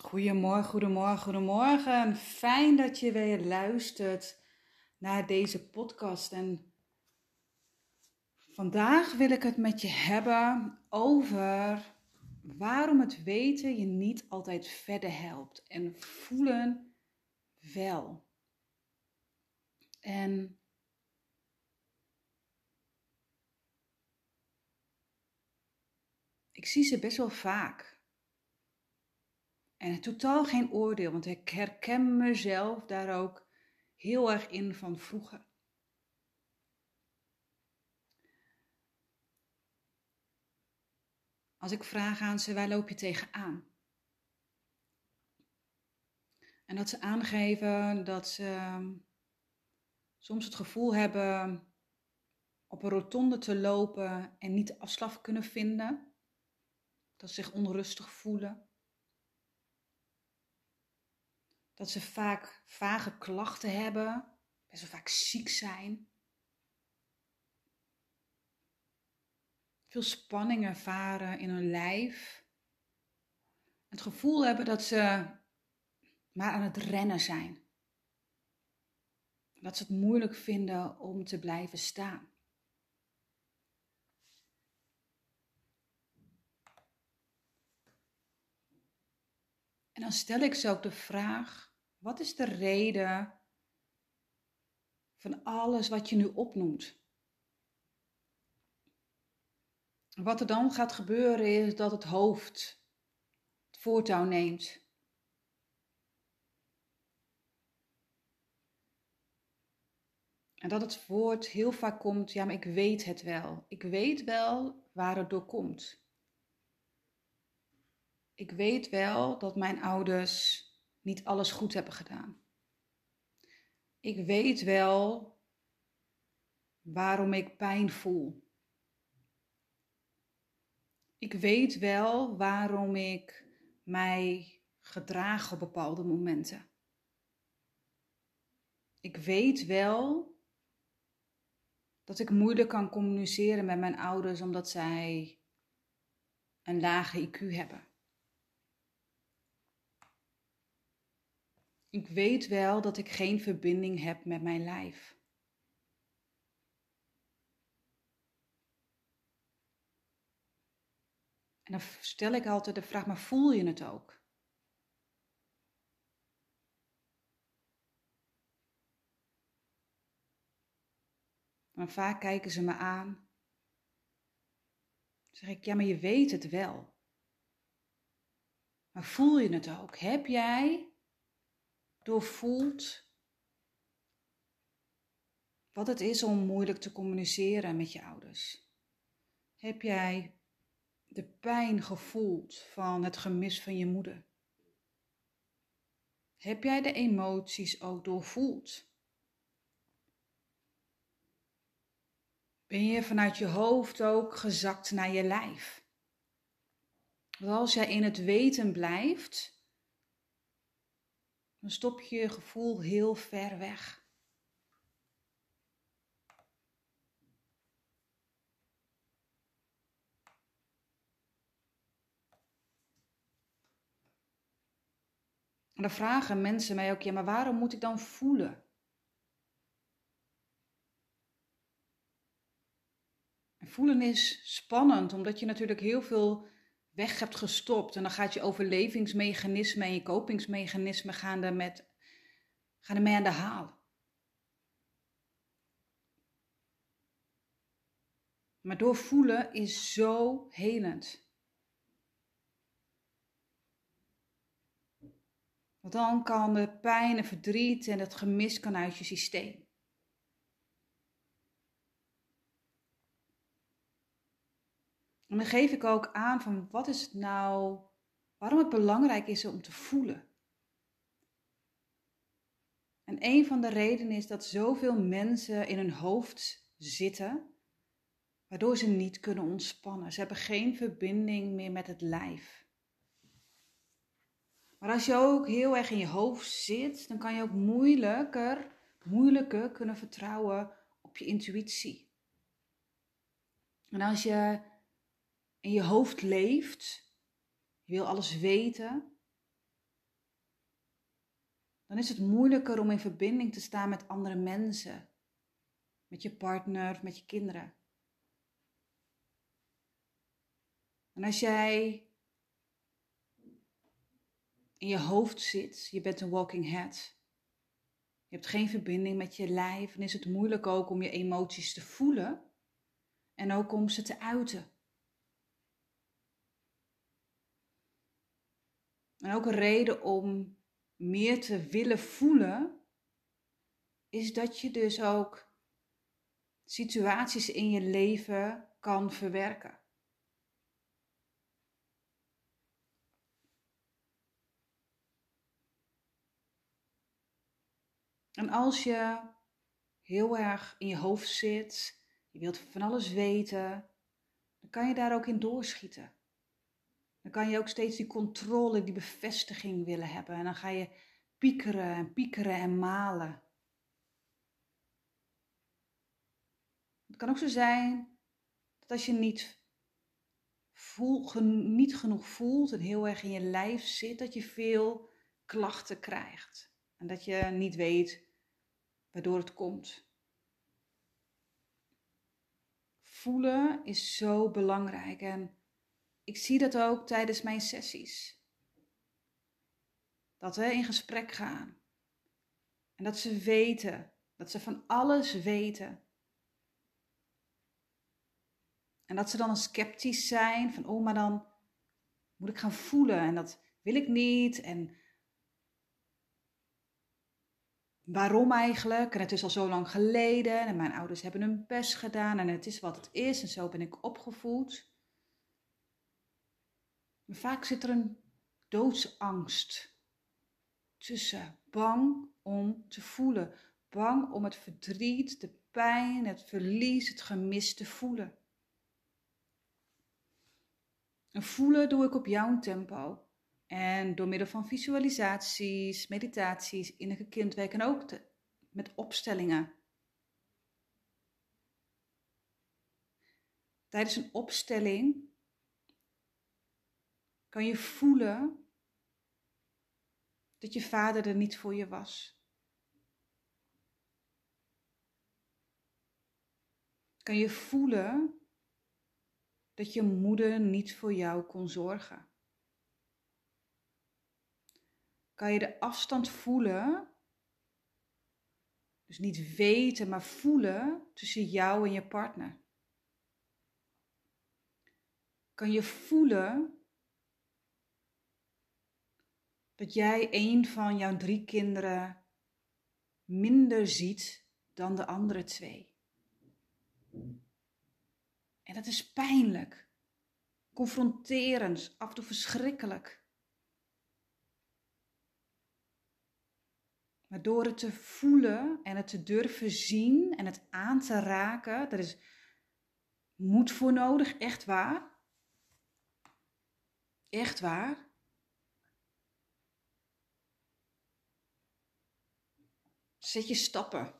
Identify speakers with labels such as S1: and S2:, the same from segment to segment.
S1: Goedemorgen, goedemorgen, goedemorgen. Fijn dat je weer luistert naar deze podcast. En vandaag wil ik het met je hebben over waarom het weten je niet altijd verder helpt en voelen wel. En ik zie ze best wel vaak. En totaal geen oordeel, want ik herken mezelf daar ook heel erg in van vroeger. Als ik vraag aan ze, waar loop je tegenaan? En dat ze aangeven dat ze ehm, soms het gevoel hebben op een rotonde te lopen en niet de afslag kunnen vinden. Dat ze zich onrustig voelen. Dat ze vaak vage klachten hebben, best wel vaak ziek zijn. Veel spanning ervaren in hun lijf. Het gevoel hebben dat ze maar aan het rennen zijn. Dat ze het moeilijk vinden om te blijven staan. Dan stel ik ze ook de vraag: wat is de reden van alles wat je nu opnoemt? Wat er dan gaat gebeuren is dat het hoofd het voortouw neemt. En dat het woord heel vaak komt, ja, maar ik weet het wel. Ik weet wel waar het door komt. Ik weet wel dat mijn ouders niet alles goed hebben gedaan. Ik weet wel waarom ik pijn voel. Ik weet wel waarom ik mij gedraag op bepaalde momenten. Ik weet wel dat ik moeilijk kan communiceren met mijn ouders omdat zij een lage IQ hebben. Ik weet wel dat ik geen verbinding heb met mijn lijf. En dan stel ik altijd de vraag, maar voel je het ook? Maar vaak kijken ze me aan. Dan zeg ik, ja, maar je weet het wel. Maar voel je het ook? Heb jij doorvoelt wat het is om moeilijk te communiceren met je ouders? Heb jij de pijn gevoeld van het gemis van je moeder? Heb jij de emoties ook doorvoeld? Ben je vanuit je hoofd ook gezakt naar je lijf? Want als jij in het weten blijft, dan stop je je gevoel heel ver weg. En dan vragen mensen mij ook, ja, maar waarom moet ik dan voelen? En voelen is spannend, omdat je natuurlijk heel veel weg hebt gestopt. En dan gaat je overlevingsmechanisme en je kopingsmechanisme gaan er met, gaan ermee aan de haal. Maar doorvoelen is zo helend. Want dan kan de pijn en verdriet en het gemis kan uit je systeem. En dan geef ik ook aan van wat is het nou, waarom het belangrijk is om te voelen. En een van de redenen is dat zoveel mensen in hun hoofd zitten, waardoor ze niet kunnen ontspannen. Ze hebben geen verbinding meer met het lijf. Maar als je ook heel erg in je hoofd zit, dan kan je ook moeilijker, moeilijker kunnen vertrouwen op je intuïtie. En als je in je hoofd leeft, je wil alles weten, dan is het moeilijker om in verbinding te staan met andere mensen, met je partner, met je kinderen. En als jij in je hoofd zit, je bent een walking head, je hebt geen verbinding met je lijf, dan is het moeilijk ook om je emoties te voelen en ook om ze te uiten. En ook een reden om meer te willen voelen, is dat je dus ook situaties in je leven kan verwerken. En als je heel erg in je hoofd zit, je wilt van alles weten, dan kan je daar ook in doorschieten. Dan kan je ook steeds die controle, die bevestiging willen hebben. En dan ga je piekeren en piekeren en malen. Het kan ook zo zijn dat als je niet, voel, niet genoeg voelt en heel erg in je lijf zit, dat je veel klachten krijgt. En dat je niet weet waardoor het komt. Voelen is zo belangrijk en ik zie dat ook tijdens mijn sessies. Dat we in gesprek gaan. En dat ze weten, dat ze van alles weten. En dat ze dan sceptisch zijn van, oh, maar dan moet ik gaan voelen en dat wil ik niet. En waarom eigenlijk? En het is al zo lang geleden en mijn ouders hebben hun best gedaan en het is wat het is en zo ben ik opgevoed. Vaak zit er een doodsangst tussen. Bang om te voelen. Bang om het verdriet, de pijn, het verlies, het gemis te voelen. En voelen doe ik op jouw tempo. En door middel van visualisaties, meditaties, innige kindwerk en ook met opstellingen. Tijdens een opstelling kan je voelen dat je vader er niet voor je was. Kan je voelen dat je moeder niet voor jou kon zorgen. Kan je de afstand voelen, dus niet weten, maar voelen tussen jou en je partner. Kan je voelen dat jij een van jouw drie kinderen minder ziet dan de andere twee. En dat is pijnlijk, confronterend, af en toe verschrikkelijk. Maar door het te voelen en het te durven zien en het aan te raken, daar is moed voor nodig, echt waar. Echt waar. Zet je stappen.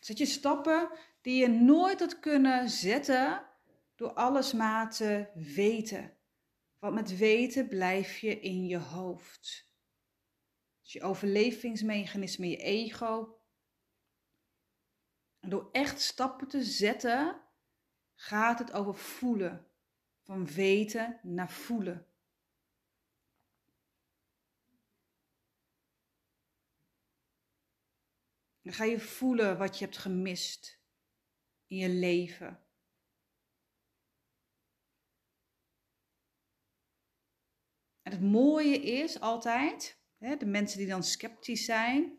S1: Zet je stappen die je nooit had kunnen zetten door alles maar te weten. Want met weten blijf je in je hoofd. Dus je overlevingsmechanisme, je ego. En door echt stappen te zetten, gaat het over voelen. Van weten naar voelen. Dan ga je voelen wat je hebt gemist in je leven. En het mooie is altijd, hè, de mensen die dan sceptisch zijn,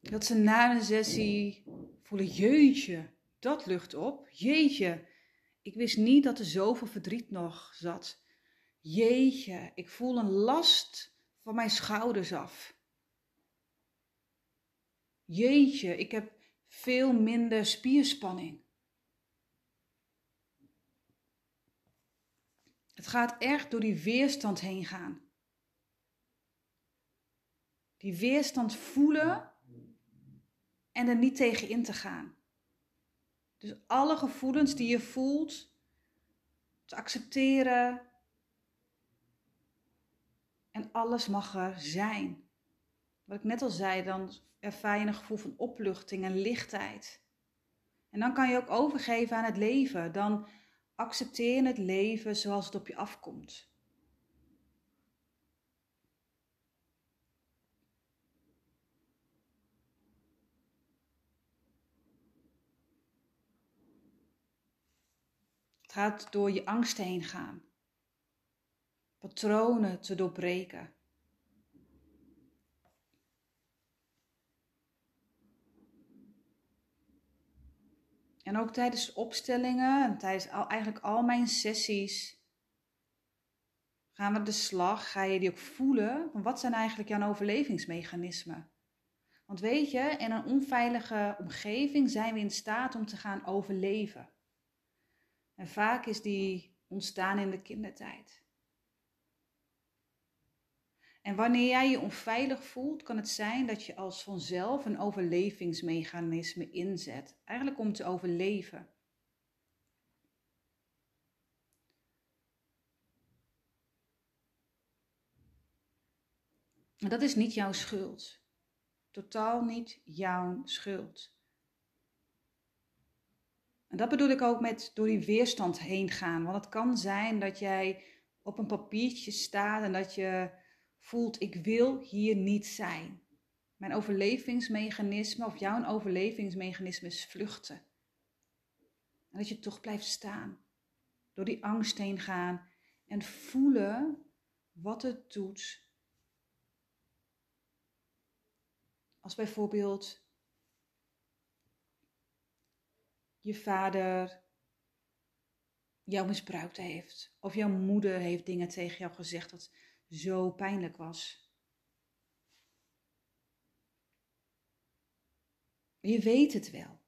S1: dat ze na een sessie voelen, jeetje, dat lucht op. Jeetje, ik wist niet dat er zoveel verdriet nog zat. Jeetje, ik voel een last van mijn schouders af jeetje, ik heb veel minder spierspanning. Het gaat echt door die weerstand heen gaan. Die weerstand voelen en er niet tegen in te gaan. Dus alle gevoelens die je voelt, te accepteren En alles mag er zijn. Wat ik net al zei, dan ervaar je een gevoel van opluchting en lichtheid. En dan kan je ook overgeven aan het leven. Dan accepteer je het leven zoals het op je afkomt. Het gaat door je angsten heen gaan. Patronen te doorbreken. En ook tijdens opstellingen en tijdens eigenlijk al mijn sessies gaan we de slag, ga je die ook voelen, wat zijn eigenlijk jouw overlevingsmechanismen? Want weet je, in een onveilige omgeving zijn we in staat om te gaan overleven. En vaak is die ontstaan in de kindertijd. En wanneer jij je onveilig voelt, kan het zijn dat je als vanzelf een overlevingsmechanisme inzet. Eigenlijk om te overleven. En dat is niet jouw schuld. Totaal niet jouw schuld. En dat bedoel ik ook met door die weerstand heen gaan. Want het kan zijn dat jij op een papiertje staat en dat je voelt, ik wil hier niet zijn. Mijn overlevingsmechanisme of jouw overlevingsmechanisme is vluchten. En dat je toch blijft staan. Door die angst heen gaan en voelen wat het doet. Als bijvoorbeeld je vader jou misbruikt heeft. Of jouw moeder heeft dingen tegen jou gezegd dat zo pijnlijk was. Je weet het wel.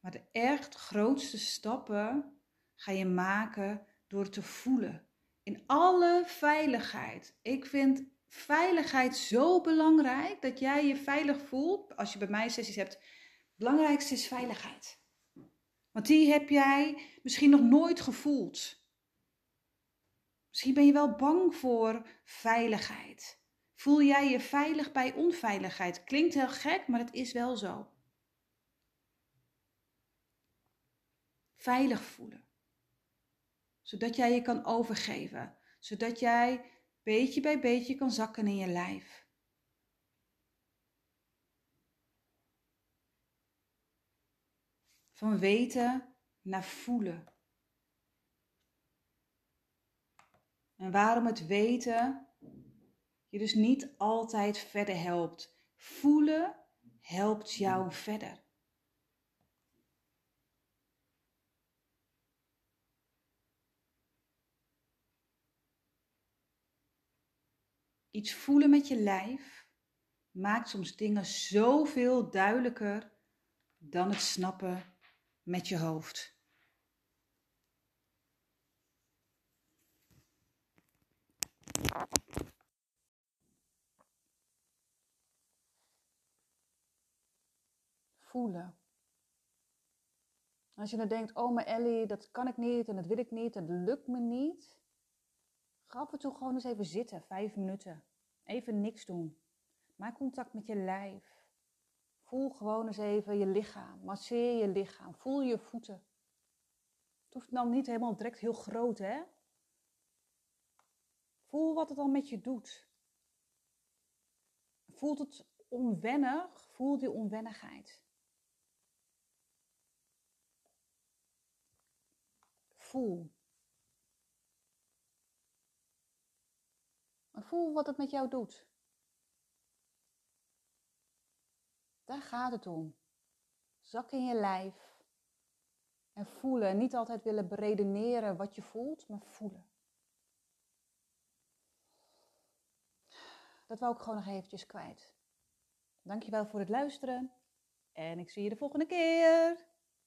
S1: Maar de echt grootste stappen ga je maken door te voelen. In alle veiligheid. Ik vind veiligheid zo belangrijk dat jij je veilig voelt. Als je bij mij sessies hebt, het belangrijkste is veiligheid. Want die heb jij misschien nog nooit gevoeld. Misschien ben je wel bang voor veiligheid. Voel jij je veilig bij onveiligheid? Klinkt heel gek, maar het is wel zo. Veilig voelen. Zodat jij je kan overgeven. Zodat jij beetje bij beetje kan zakken in je lijf. Van weten naar voelen. En waarom het weten je dus niet altijd verder helpt. Voelen helpt jou verder. Iets voelen met je lijf maakt soms dingen zoveel duidelijker dan het snappen met je hoofd. Voelen. Als je dan denkt, oh maar Ellie, dat kan ik niet en dat wil ik niet en dat lukt me niet. Ga af en toe gewoon eens even zitten, vijf minuten. Even niks doen. Maak contact met je lijf. Voel gewoon eens even je lichaam. Masseer je lichaam. Voel je voeten. Het hoeft nou niet helemaal direct heel groot, hè? Voel wat het dan met je doet. Voelt het onwennig? Voel die onwennigheid. Voel. voel wat het met jou doet. Daar gaat het om. Zak in je lijf. En voelen. Niet altijd willen beredeneren wat je voelt, maar voelen. Dat wou ik gewoon nog eventjes kwijt. Dankjewel voor het luisteren. En ik zie je de volgende keer.